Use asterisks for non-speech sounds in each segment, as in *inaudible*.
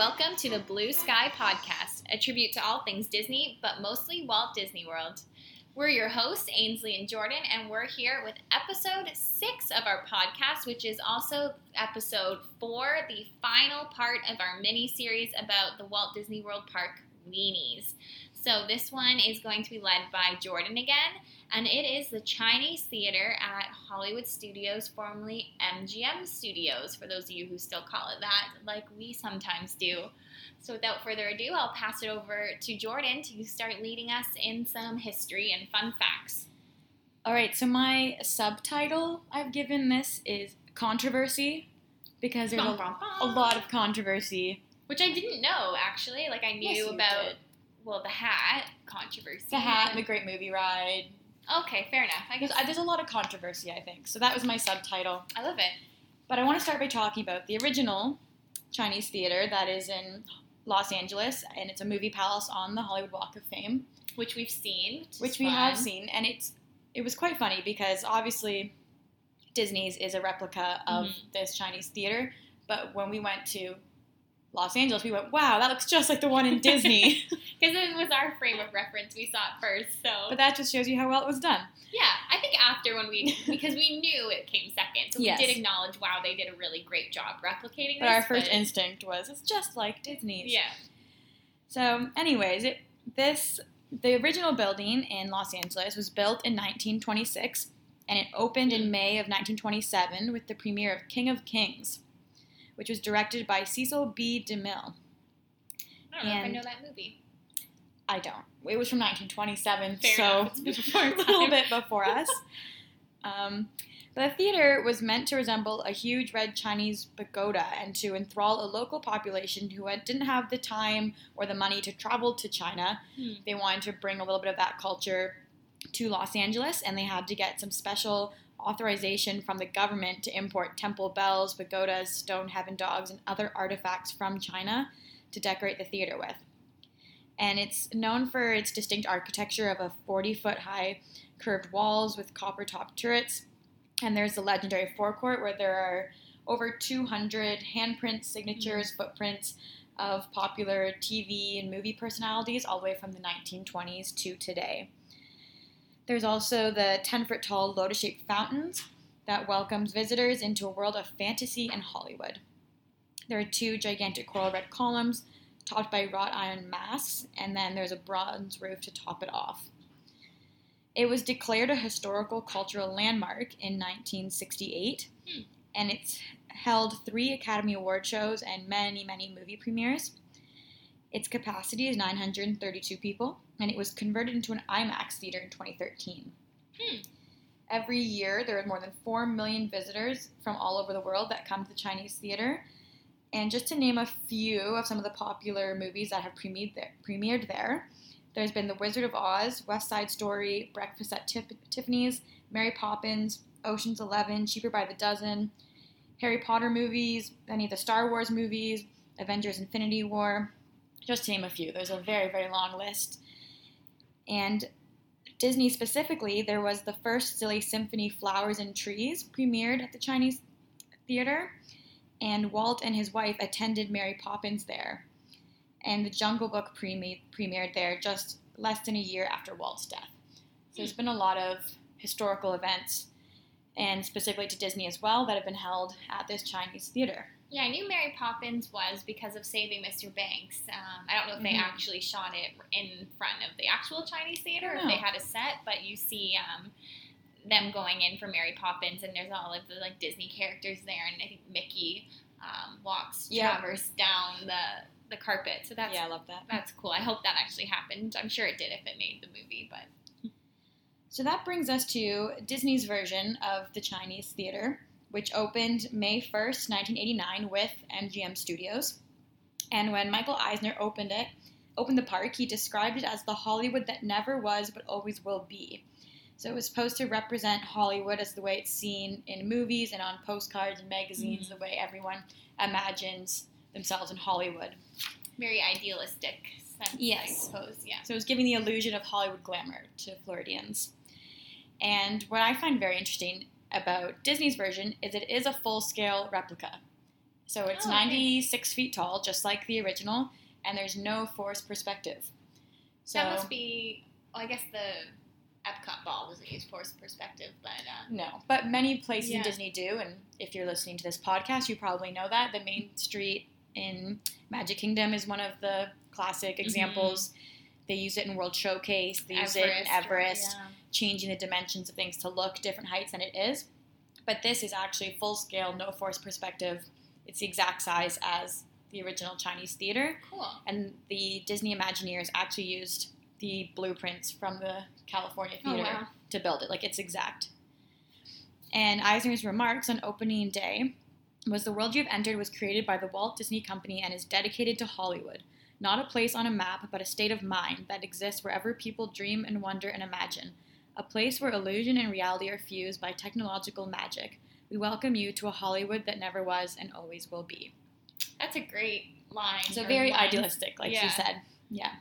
Welcome to the Blue Sky Podcast, a tribute to all things Disney, but mostly Walt Disney World. We're your hosts, Ainsley and Jordan, and we're here with episode six of our podcast, which is also episode four, the final part of our mini series about the Walt Disney World Park weenies. So this one is going to be led by Jordan again, and it is the Chinese Theater at Hollywood Studios, formerly MGM Studios, for those of you who still call it that, like we sometimes do. So without further ado, I'll pass it over to Jordan to start leading us in some history and fun facts. All right, so my subtitle I've given this is controversy because there's a, a lot of controversy. Which I didn't know actually. Like I knew Yes, about did. Well the hat controversy. The hat, and the great movie ride. Okay, fair enough. I There's, guess there's a lot of controversy, I think. So that was my subtitle. I love it. But I want to start by talking about the original Chinese theater that is in Los Angeles, and it's a movie palace on the Hollywood Walk of Fame. Which we've seen. is which we have seen, and it's it was quite funny because obviously Disney's is a replica of Mhm. this Chinese theater, but when we went to Los Angeles, we went, "Wow, that looks just like the one in *laughs* Disney." *laughs* Because it was our frame of reference. We saw it first, so but that just shows you how well it was done. yeah. I think after when we *laughs* because we knew it came second, so Yes. we did acknowledge, wow, they did a really great job replicating But this. our first instinct was, "It's just like Disney's." yeah, So, anyways, it, this the original building in Los Angeles was built in 1926, and it opened in mm. May of 1927 with the premiere of King of Kings, which was directed by Cecil B. DeMille. I don't know if I know that movie. I don't. It was from 1927, Fair so. It's *laughs* a little bit before us. *laughs* Um, the theater was meant to resemble a huge red Chinese pagoda and to enthrall a local population who had, didn't have the time or the money to travel to China. Hmm. They wanted to bring a little bit of that culture to Los Angeles, and they had to get some special authorization from the government to import temple bells, pagodas, stone heaven dogs, and other artifacts from China to decorate the theater with. And it's known for its distinct architecture of a 40 foot high curved walls with copper topped turrets. And there's the legendary forecourt where there are over 200 handprints, signatures, mm-hmm. footprints of popular TV and movie personalities all the way from the 1920s to today. There's also the 10 foot tall lotus shaped fountains that welcomes visitors into a world of fantasy and Hollywood. There are two gigantic coral red columns topped by wrought iron masks, and then there's a bronze roof to top it off. It was declared a historical cultural landmark in 1968, Hmm. and it's held three Academy Award shows and many, many movie premieres. Its capacity is 932 people, and it was converted into an IMAX theater in 2013. Hmm. Every year, there are more than 4 million visitors from all over the world that come to the Chinese theater. And just to name a few of some of the popular movies that have premiered there, premiered there there's been The Wizard of Oz, West Side Story, Breakfast at Tif- Tiffany's, Mary Poppins, Ocean's Eleven, Cheaper by the Dozen, Harry Potter movies, any of the Star Wars movies, Avengers Infinity War, just to name a few. There's a very, very long list. And Disney specifically, there was the first Silly Symphony Flowers and Trees premiered at the Chinese theater, and Walt and his wife attended Mary Poppins there. And the Jungle Book premi- premiered there just less than a year after Walt's death. So there's been a lot of historical events, and specifically to Disney as well, that have been held at this Chinese theater. Yeah, I knew Mary Poppins was because of Saving Mr. Banks. Um, I don't know if they Mhm. actually shot it in front of the actual Chinese theater, if they had a set, but you see um, them going in for Mary Poppins, and there's all of the like Disney characters there, and I think Mickey um, walks Yeah. traverse down the the carpet. So that's yeah, I love that. that's cool. I hope that actually happened. I'm sure it did if it made the movie, but So that brings us to Disney's version of the Chinese theater, which opened May 1st, 1989 with MGM Studios. And when Michael Eisner opened it, opened the park, he described it as the Hollywood that never was but always will be. So it was supposed to represent Hollywood as the way it's seen in movies and on postcards and magazines, mm-hmm. the way everyone imagines themselves in Hollywood. very idealistic sense, I Yes. suppose. Yeah. So it was giving the illusion of Hollywood glamour to Floridians. And what I find very interesting about Disney's version is it is a full scale replica. So it's Oh, okay. 96 feet tall, just like the original, and there's no forced perspective. So that must be. Well, I guess the Epcot ball doesn't use forced perspective, but uh, no, but many places in Disney do, and if you're listening to this podcast, you probably know that the main street in Magic Kingdom is one of the classic Mm-hmm. examples. They use it in World Showcase. They use it in or- Everest. yeah. Changing the dimensions of things to look different heights than it is. But this is actually full scale, no force perspective. It's the exact size as the original Chinese theater. Cool. And the Disney Imagineers actually used the blueprints from the California Oh, theater wow. to build it. Like it's exact. And Eisner's remarks on opening day was the world you have entered was created by the Walt Disney Company and is dedicated to Hollywood. Not a place on a map, but a state of mind that exists wherever people dream and wonder and imagine. A place where illusion and reality are fused by technological magic. We welcome you to a Hollywood that never was and always will be. That's a great line. So very idealistic, like Yeah. she said. Yeah.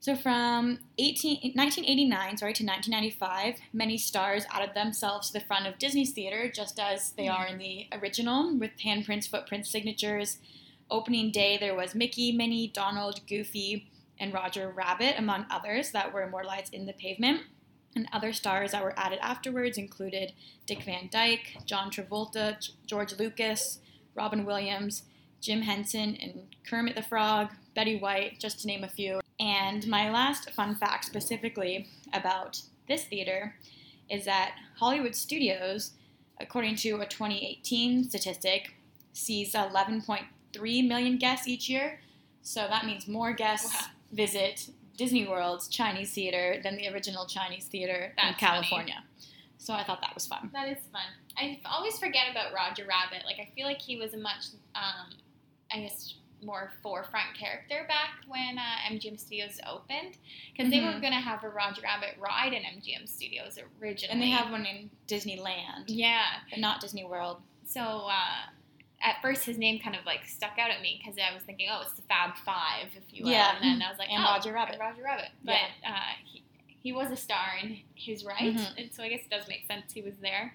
So from 18, 1989 sorry, to 1995, many stars added themselves to the front of Disney's theater, just as they are in the original, with handprints, footprints, signatures. Opening day, there was Mickey, Minnie, Donald, Goofy, and Roger Rabbit, among others, that were immortalized in the pavement. And other stars that were added afterwards included Dick Van Dyke, John Travolta, George Lucas, Robin Williams, Jim Henson, and Kermit the Frog, Betty White, just to name a few. And my last fun fact specifically about this theater is that Hollywood Studios, according to a 2018 statistic, sees 11.3 million guests each year. So that means more guests Wow. visit Disney World's Chinese theater than the original Chinese theater in That's California. So I thought that was fun. That is fun. I always forget about Roger Rabbit. Like I feel like he was a much, um, I guess, more forefront character back when uh, MGM Studios opened because they were Mhm. gonna have a Roger Rabbit ride in MGM Studios originally. And they have one in Disneyland, yeah. but not Disney World. So uh, at first, his name kind of like stuck out at me because I was thinking, oh, it's the Fab Five, if you will. Yeah. And then I was like, And oh, Roger Rabbit. Roger Rabbit. But uh, he, he was a star in his right, Mhm. and so I guess it does make sense he was there.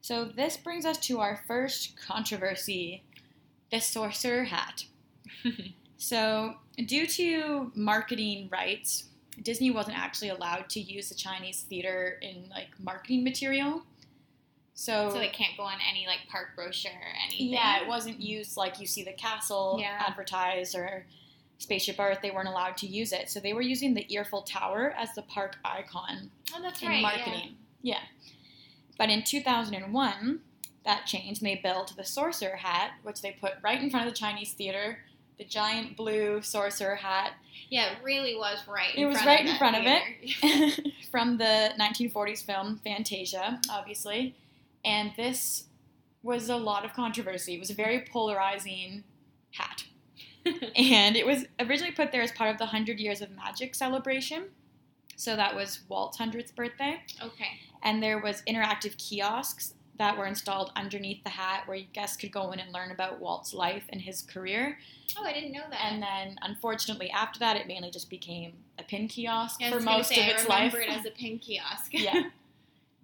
So this brings us to our first controversy, the sorcerer hat. *laughs* So, due to marketing rights, Disney wasn't actually allowed to use the Chinese theater in like marketing material. So, So they can't go on any like park brochure or anything. yeah, it wasn't used like you see the castle Yeah. advertised or Spaceship Earth. They weren't allowed to use it. So they were using the Earffel Tower as the park icon Oh, that's in right. marketing. Yeah. But in 2001, that changed, and they built the sorcerer hat, which they put right in front of the Chinese theater. The giant blue sorcerer hat Yeah. yeah, it really was right. It was right in front of it. *laughs* *laughs* from the 1940s film Fantasia, obviously. And this was a lot of controversy. It was a very polarizing hat. *laughs* and it was originally put there as part of the 100 Years of Magic celebration. So that was Walt's 100th birthday. okay. and there was interactive kiosks that were installed underneath the hat where guests could go in and learn about Walt's life and his career. Oh, I didn't know that. And then, unfortunately, after that, it mainly just became a pin kiosk Yeah, for most say, of I its life. remember it as a pin kiosk. *laughs* yeah.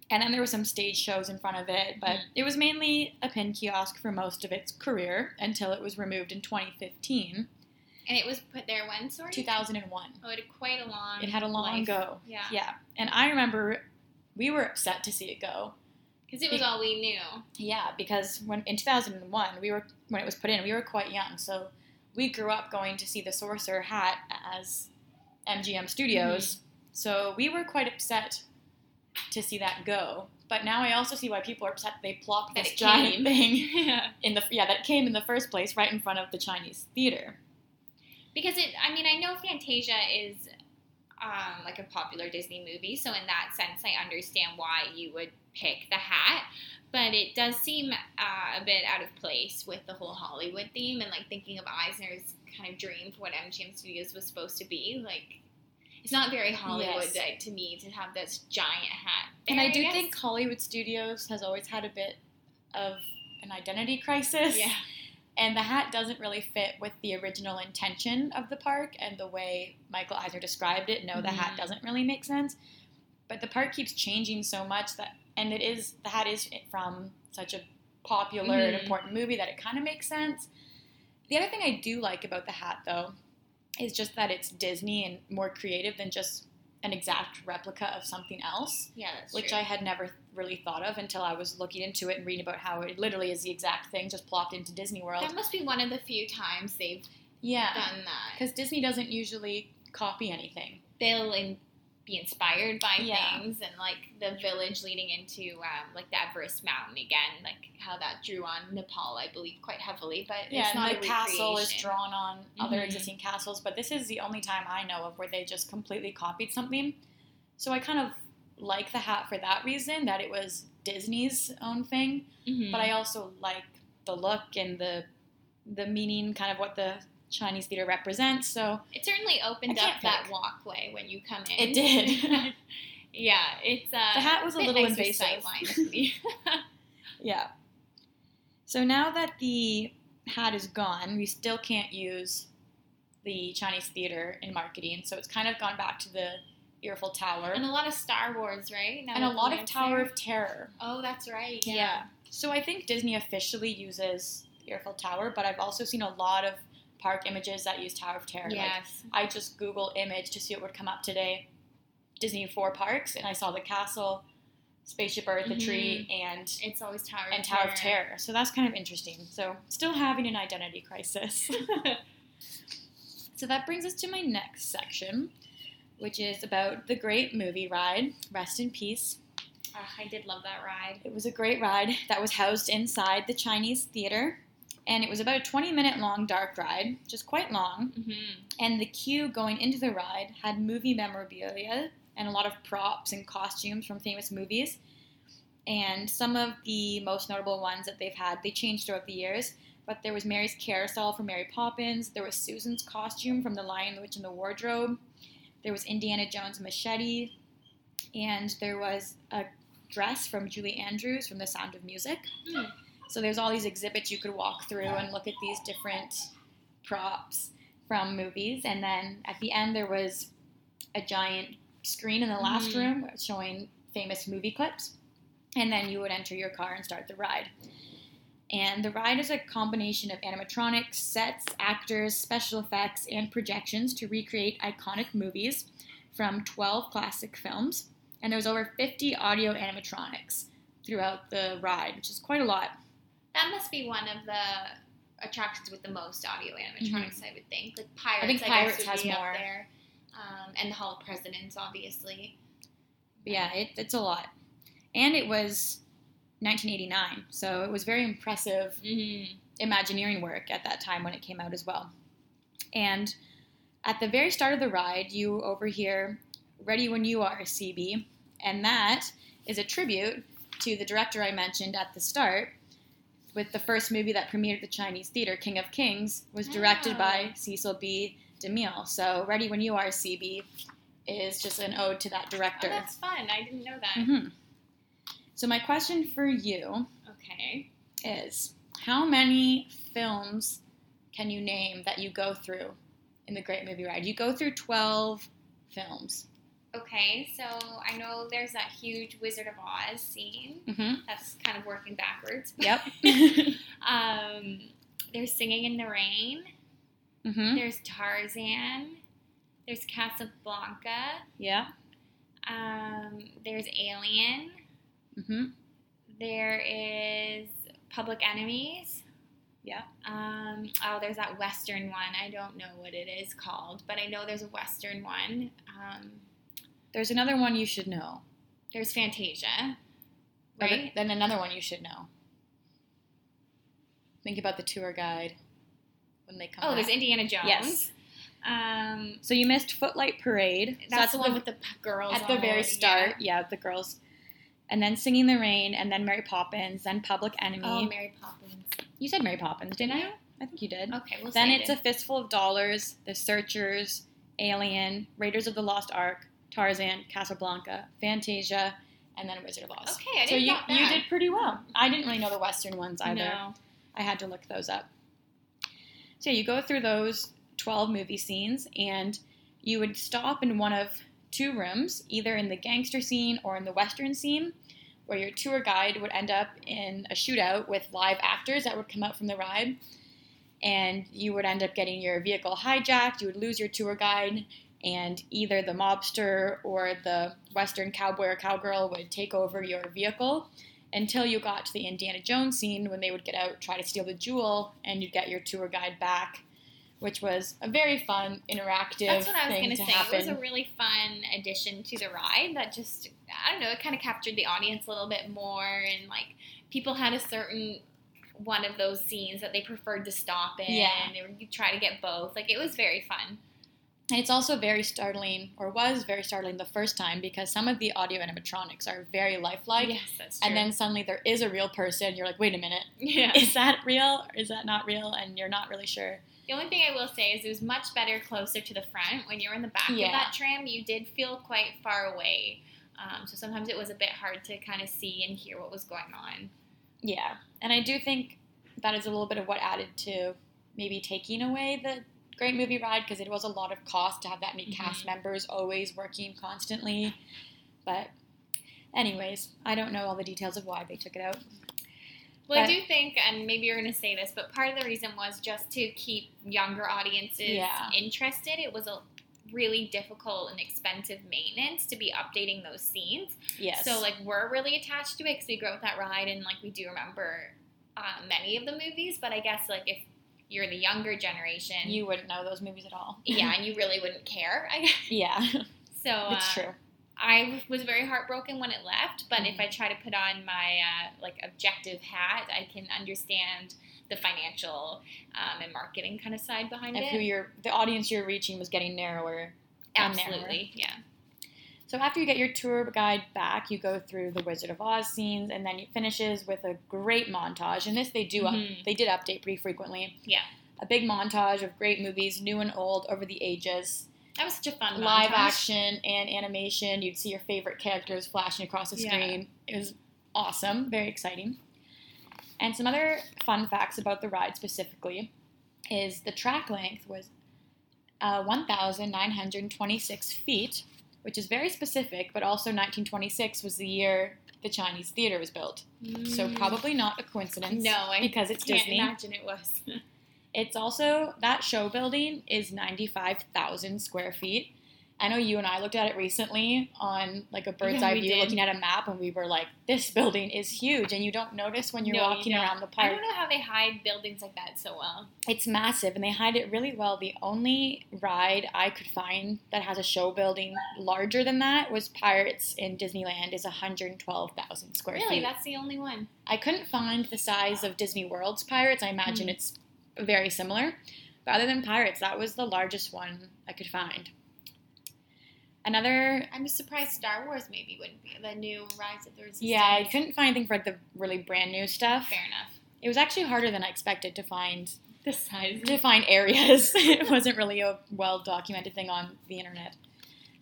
And then there were some stage shows in front of it, but Mhm. it was mainly a pin kiosk for most of its career until it was removed in 2015, And it was put there when, sorry? 2001. Oh, it had quite a long. It had a long life. go. Yeah. Yeah. And I remember we were upset to see it go. Because it was all we knew. Yeah, because when in 2001 we were when it was put in, we were quite young, so we grew up going to see the Sorcerer Hat as MGM Studios. Mm-hmm. So we were quite upset to see that go. But now I also see why people are upset they plopped That this giant came. thing yeah. *laughs* *laughs* in the yeah that came in the first place right in front of the Chinese theater. Because it, I mean, I know Fantasia is um, like a popular Disney movie, so in that sense, I understand why you would pick the hat. But it does seem uh, a bit out of place with the whole Hollywood theme and like thinking of Eisner's kind of dream for what MGM Studios was supposed to be. Like, it's not very Hollywood Yes. to me to have this giant hat. And I do guess. think Hollywood Studios has always had a bit of an identity crisis. yeah, And the hat doesn't really fit with the original intention of the park and the way Michael Eisner described it. No, the hat Mhm. doesn't really make sense. But the park keeps changing so much that, and it is, the hat is from such a popular and Mhm. important movie that it kind of makes sense. The other thing I do like about the hat, though, is just that it's Disney and more creative than just an exact replica of something else, Yeah, which true. I had never really thought of until I was looking into it and reading about how it literally is the exact thing just plopped into Disney World. that must be one of the few times they've Yeah, done that. because Disney doesn't usually copy anything. They'll in, be inspired by Yeah. things, and like the village leading into um, like the Everest Mountain again, like how that drew on Nepal, I believe, quite heavily. But Yeah, it's not the castle is drawn on other Mhm. existing castles, but this is the only time I know of where they just completely copied something. So I kind of like the hat for that reason, that it was Disney's own thing. Mhm. But I also like the look and the the meaning, kind of what the Chinese theater represents. So It certainly opened up that walkway when you come in. It did. *laughs* yeah, it's uh, The hat was a bit little invasive. *laughs* *laughs* yeah. So now that the hat is gone, we still can't use the Chinese theater in marketing. So it's kind of gone back to the Eiffel Tower. and a lot of Star Wars, right? Now and a lot of Tower of Terror. Oh, that's right. Yeah. Yeah. So I think Disney officially uses the Eiffel Tower, but I've also seen a lot of park images that use Tower of Terror. Like, Yes. I just Google image to see what would come up today. Disney four parks, and I saw the castle, Spaceship Earth, the tree, and it's always Tower and of Tower Terror. of Terror. So that's kind of interesting. So still having an identity crisis. *laughs* so that brings us to my next section, which is about the great movie ride. Rest in peace. Ah, I did love that ride. It was a great ride that was housed inside the Chinese theater. And it was about a 20 minute long dark ride, which is quite long. Mm-hmm. And the queue going into the ride had movie memorabilia and a lot of props and costumes from famous movies. And some of the most notable ones that they've had, they changed throughout the years. But there was Mary's carousel from Mary Poppins. There was Susan's costume from The Lion, the Witch, and the Wardrobe. There was Indiana Jones' machete. And there was a dress from Julie Andrews from The Sound of Music. Hmm. So there's all these exhibits you could walk through and look at these different props from movies. And then at the end, there was a giant screen in the last Mhm. room showing famous movie clips. And then you would enter your car and start the ride. And the ride is a combination of animatronics, sets, actors, special effects, and projections to recreate iconic movies from 12 classic films. And there's over 50 audio animatronics throughout the ride, which is quite a lot. That must be one of the attractions with the most audio animatronics, I would think. Like Pirates, Mm-hmm. think Pirates would has more. There. Um, and the Hall of Presidents, obviously. But yeah, it, it's a lot. And it was 1989, so it was very impressive Mm-hmm. Imagineering work at that time when it came out as well. And at the very start of the ride, you overhear Ready When You Are, CB, and that is a tribute to the director I mentioned at the start. With the first movie that premiered at the Chinese Theater, King of Kings, was directed Oh. by Cecil B. DeMille. So, Ready When You Are, CB, is just an ode to that Oh, director. that's fun. I didn't know that. Mhm. So my question for you Okay. is: How many films can you name that you go through in the Great Movie Ride? You go through twelve films. Okay, so I know there's that huge Wizard of Oz scene. Mm-hmm. That's kind of working backwards. Yep. *laughs* Um, there's Singing in the Rain. mm-hmm. There's Tarzan. There's Casablanca. Yeah. Um, there's Alien. Mm-hmm. There is Public Enemies. Yeah. Um, oh, there's that Western one. I don't know what it is called, but I know there's a Western one. Um, There's another one you should know. there's Fantasia. Right? Then another one you should know. Think about the tour guide when they come. Oh, back. there's Indiana Jones. Yes. Um, So you missed Footlight Parade. So that's, the one with the girls at the very yeah. start. Yeah. the girls. And then Singing the Rain, and then Mary Poppins, then Public Enemy. Oh, Mary Poppins. you said Mary Poppins, didn't Did you? I think you did. Okay, we'll then it's it. A Fistful of Dollars, The Searchers, Alien, Raiders of the Lost Ark, Tarzan, Casablanca, Fantasia, and then Wizard of Oz. Okay, I so didn't you you did pretty well. I didn't really know the Western ones either. No. I had to look those up. So you go through those 12 movie scenes and you would stop in one of two rooms, either in the gangster scene or in the western scene, where your tour guide would end up in a shootout with live actors that would come out from the ride. And you would end up getting your vehicle hijacked, you would lose your tour guide, and either the mobster or the Western cowboy or cowgirl would take over your vehicle until you got to the Indiana Jones scene when they would get out, try to steal the jewel, and you'd get your tour guide back, which was a very fun, interactive That's what I was going to say. happen. It was a really fun addition to the ride that just, I don't know, it kind of captured the audience a little bit more. And like, people had a certain one of those scenes that they preferred to stop in. Yeah. And they would try to get both. Like, it was very fun. And it's also very startling, or was very startling the first time, because some of the audio animatronics are very lifelike. yes, that's true. And then suddenly there is a real person. You're like, wait a minute, yeah. is that real? Or is that not real? And you're not really sure. The only thing I will say is it was much better closer to the front. When you were in the back Yeah. of that tram, you did feel quite far away. Um, so sometimes it was a bit hard to kind of see and hear what was going on. Yeah. And I do think that is a little bit of what added to maybe taking away the great movie ride because it was a lot of cost to have that many cast Mhm. members always working constantly. But, anyways, I don't know all the details of why they took it out. Well, I do think, and maybe you're going to say this, but part of the reason was just to keep younger audiences Yeah. interested. It was a really difficult and expensive maintenance to be updating those scenes. Yes. So, like, we're really attached to it because we grew up with that ride and, like, we do remember uh, many of the movies. But I guess, like, if you're the younger generation, you wouldn't know those movies at all. yeah, *laughs* and you really wouldn't care, I guess. yeah, *laughs* So, it's uh, true. I was very heartbroken when it left, but if Mhm. I try to put on my uh, like objective hat, I can understand the financial um, and marketing kind of side behind If it. who you're, the audience you're reaching was getting narrower and narrower. Absolutely, yeah. So after you get your tour guide back, you go through the Wizard of Oz scenes, and then it finishes with a great montage. And this they do up, Mhm. they did update pretty frequently. Yeah. A big montage of great movies, new and old, over the ages, That was such a fun live montage. action and animation. You'd see your favorite characters flashing across the Yeah. screen. It was awesome, very exciting. And some other fun facts about the ride specifically is the track length was uh, 1,926 feet, which is very specific, but also 1926 was the year the Chinese theater was built. So Mm. probably not a coincidence. no, I because it's can't Disney. imagine it was. It's also that show building is 95,000 square feet. I know you and I looked at it recently on like a bird's Yeah, eye view did. looking at a map and we were like this building is huge and you don't notice when you're No, walking don't. around the park. I don't know how they hide buildings like that so well. It's massive and they hide it really well. The only ride I could find that has a show building larger than that was Pirates in Disneyland is 112,000 square Really, feet. that's the only one. I couldn't find the size of Disney World's Pirates. I imagine Mm. it's very similar. But other than Pirates, that was the largest one I could find. Another, I'm surprised Star Wars maybe wouldn't be the new Rise of the Resistance. yeah, I couldn't find anything for like the really brand new stuff. Fair enough. It was actually harder than I expected to find The size. to find areas. *laughs* it wasn't really a well documented thing on the internet.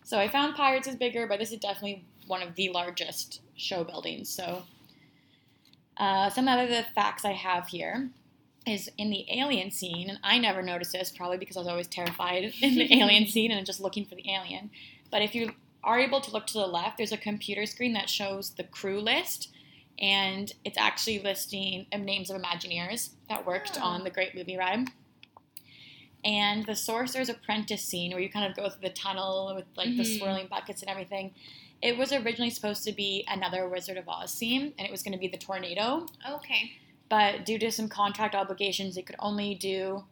So I found Pirates is bigger, but this is definitely one of the largest show buildings. So uh, some other the facts I have here is in the alien scene, and I never noticed this probably because I was always terrified in the *laughs* alien scene and just looking for the alien. But if you are able to look to the left, there's a computer screen that shows the crew list, and it's actually listing um, names of Imagineers that worked Oh. on the Great Movie Ride. And the Sorcerer's Apprentice scene, where you kind of go through the tunnel with like the Mhm. swirling buckets and everything, it was originally supposed to be another Wizard of Oz scene, and it was going to be the tornado. Okay. But due to some contract obligations, they could only do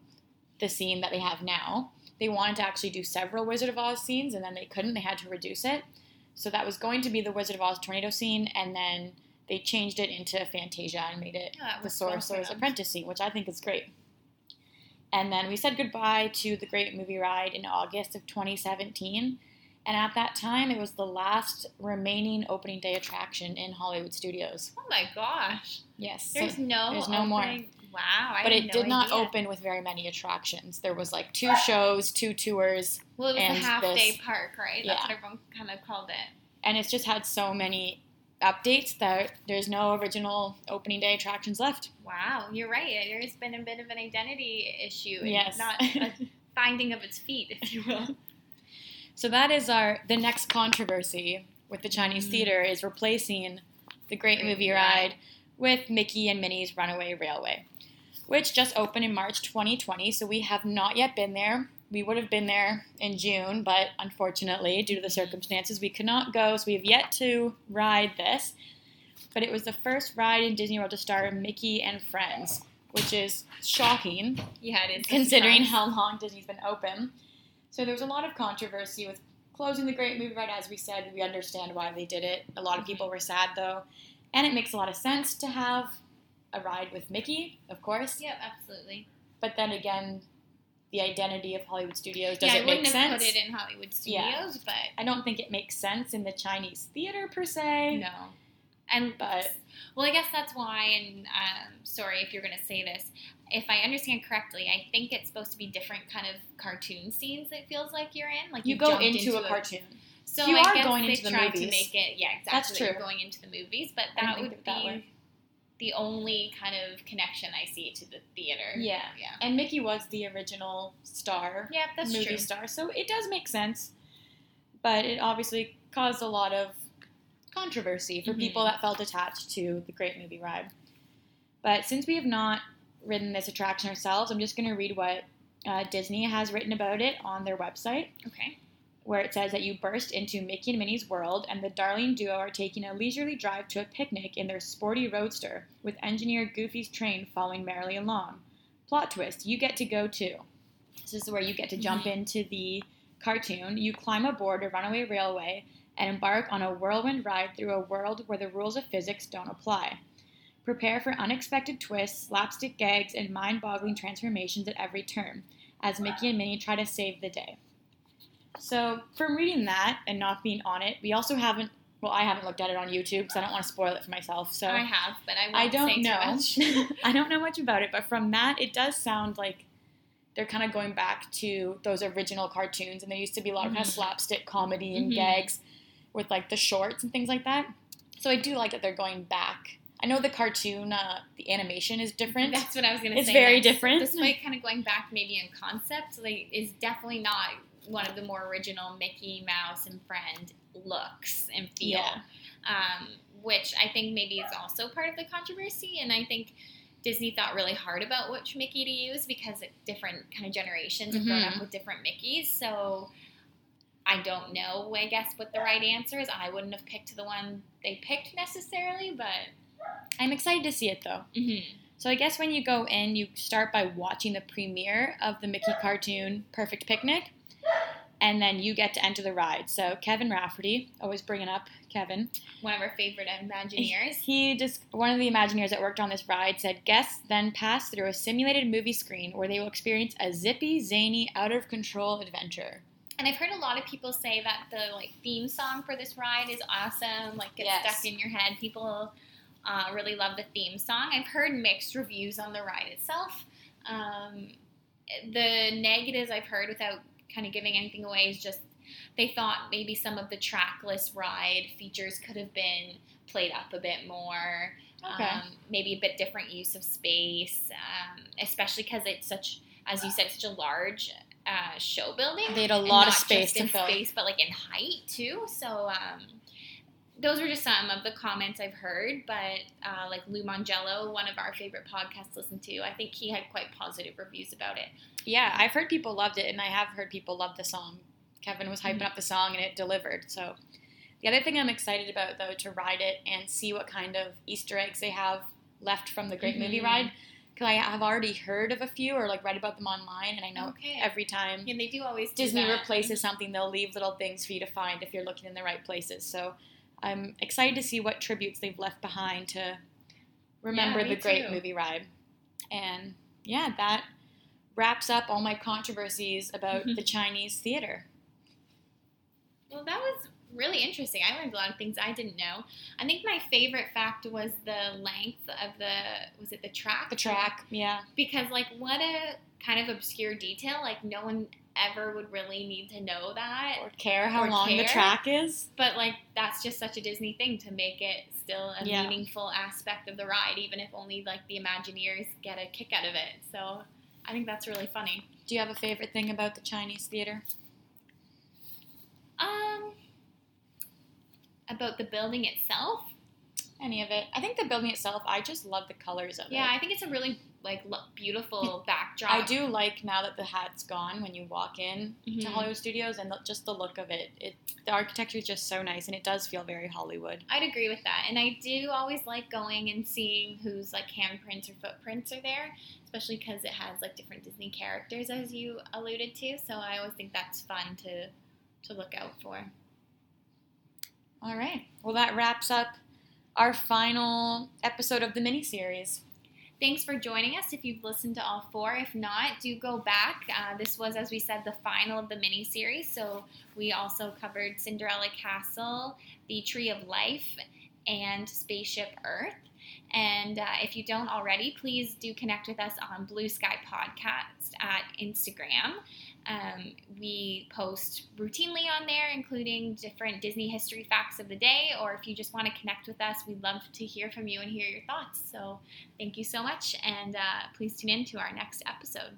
the scene that they have now. They wanted to actually do several Wizard of Oz scenes, and then they couldn't. They had to reduce it. So that was going to be the Wizard of Oz tornado scene, and then they changed it into Fantasia and made it the well Sorcerer's. Apprentice scene, which I think is great. And then we said goodbye to the Great Movie Ride in August of 2017. And at that time, it was the last remaining opening day attraction in Hollywood studios. Oh my gosh. Yes. so- There's no. there's no more. opening- Wow. But it no did not idea. open with very many attractions. There was like two shows, two tours, Well, it was and the half day park, right? yeah. That's what everyone kind of called it. and it's just had so many updates that there's no original opening day attractions left. Wow, you're right. There's been a bit of an identity issue. And Yes. Not *laughs* a finding of its feet, if you will. So that is our the next controversy with the Chinese Mm. theater is replacing the Great Great Movie Ride. Ride with Mickey and Minnie's Runaway Railway, which just opened in March 2020. So we have not yet been there. We would have been there in June, but unfortunately, due to the circumstances, we could not go. So we have yet to ride this. But it was the first ride in Disney World to star Mickey and Friends, which is shocking Yeah, it is. considering how long Disney's been open. So there was a lot of controversy with closing the Great Movie Ride. As we said, we understand why they did it. A lot of mm-hmm. people were sad though, and it makes a lot of sense to have a ride with Mickey, of course. Yep, absolutely. But then again, the identity of Hollywood Studios doesn't yeah, I wouldn't make have sense? put it in Hollywood Yeah. Studios, but I don't think it makes sense in the Chinese theater per se. no. And But well, I guess that's why. And um, sorry if you're going to say this. If I understand correctly, I think it's supposed to be different kind of cartoon scenes. It feels like you're in. Like you you've go jumped into, a cartoon. So You I are guess going into the movies. to make it. Yeah, exactly. That's that You're true. going into the movies, but that would that be way. The only kind of connection I see to the theater. Yeah. Yeah. And Mickey was the original star Yeah, that's movie true. star, so it does make sense. But it obviously caused a lot of controversy for Mhm. people that felt attached to the Great Movie Ride. But since we have not ridden this attraction ourselves, I'm just going to read what uh, Disney has written about it on their website, Okay. Where it says that you burst into Mickey and Minnie's world, and the darling duo are taking a leisurely drive to a picnic in their sporty roadster, with engineer Goofy's train following merrily along. Plot twist: you get to go too. This is where you get to jump *laughs* into the cartoon. You climb aboard a runaway railway and embark on a whirlwind ride through a world where the rules of physics don't apply. Prepare for unexpected twists, slapstick gags, and mind boggling transformations at every turn as Mickey and Minnie try to save the day. So, from reading that and not being on it, we also haven't, well, I haven't looked at it on YouTube because I don't want to spoil it for myself. So, I have, but I won't I don't say know. *laughs* *laughs* I don't know much about it, but from that, it does sound like they're kind of going back to those original cartoons, and there used to be a lot of kind of slapstick comedy and Mhm. gags with like the shorts and things like that. So I do like that they're going back. I know the cartoon, uh, the animation is different. That's what I was going to It's say. It's very next. different. Despite kind of going back maybe in concept, like is definitely not one of the more original Mickey Mouse and Friend looks and feel. Yeah. Um, which I think maybe is also part of the controversy, and I think Disney thought really hard about which Mickey to use because different kind of generations have grown up with different Mickeys. So I don't know. I guess what the right answer is. I wouldn't have picked the one they picked necessarily, but I'm excited to see it though. So I guess when you go in, you start by watching the premiere of the Mickey cartoon Perfect Picnic, and then you get to enter the ride. So Kevin Rafferty, always bringing up Kevin, one of our favorite Imagineers. he just one of the Imagineers that worked on this ride said guests then pass through a simulated movie screen where they will experience a zippy, zany, out of control adventure. And I've heard a lot of people say that the like theme song for this ride is awesome. Like gets Yes. stuck in your head. People uh, really love the theme song. I've heard mixed reviews on the ride itself. Um, the negatives I've heard, without kind of giving anything away, is just they thought maybe some of the trackless ride features could have been played up a bit more. Okay. Um, maybe a bit different use of space, um, especially because it's such, as you said, such a large uh, show building. They had a lot of space to in fill. space, but like in height too. So um, those were just some of the comments I've heard. But uh, like Lou Mongello, one of our favorite podcasts, to listen to. I think he had quite positive reviews about it. Yeah, I've heard people loved it, and I have heard people love the song. Kevin was hyping Mhm. up the song, and it delivered. So, the other thing I'm excited about, though, to ride it and see what kind of Easter eggs they have left from the Great Movie Mhm. Ride, because I have already heard of a few or like read about them online, and I know Okay. every time Yeah, they do always do Disney that. replaces something, they'll leave little things for you to find if you're looking in the right places. So, I'm excited to see what tributes they've left behind to remember Yeah, the Great too. Movie Ride. And yeah, that wraps up all my controversies about mm-hmm. the Chinese theater. Well, that was really interesting. I learned a lot of things I didn't know. I think my favorite fact was the length of the was it the track? The track, yeah. Because like what a kind of obscure detail. Like no one ever would really need to know that. Or care how Or long the track is. But like that's just such a Disney thing to make it still a Yeah. meaningful aspect of the ride, even if only like the Imagineers get a kick out of it. So I think that's really funny. Do you have a favorite thing about the Chinese theater? Um, about the building itself. Any of it. I think the building itself, I just love the colors of Yeah, it. Yeah, I think it's a really like lo- beautiful backdrop. I do like now that the hat's gone when you walk in Mhm. to Hollywood Studios and the, just the look of it. It the architecture is just so nice and it does feel very Hollywood. I'd agree with that. And I do always like going and seeing whose like handprints or footprints are there, especially because it has like different Disney characters as you alluded to. So I always think that's fun to to look out for. All right. Well, that wraps up our final episode of the mini series. Thanks for joining us if you've listened to all four. If not, do go back. Uh, this was, as we said, the final of the mini series. So we also covered Cinderella Castle, The Tree of Life, and Spaceship Earth. And uh, if you don't already, please do connect with us on Blue Sky Podcast at Instagram. Um, we post routinely on there, including different Disney history facts of the day. Or if you just want to connect with us, we'd love to hear from you and hear your thoughts. So thank you so much, and uh, please tune in to our next episode.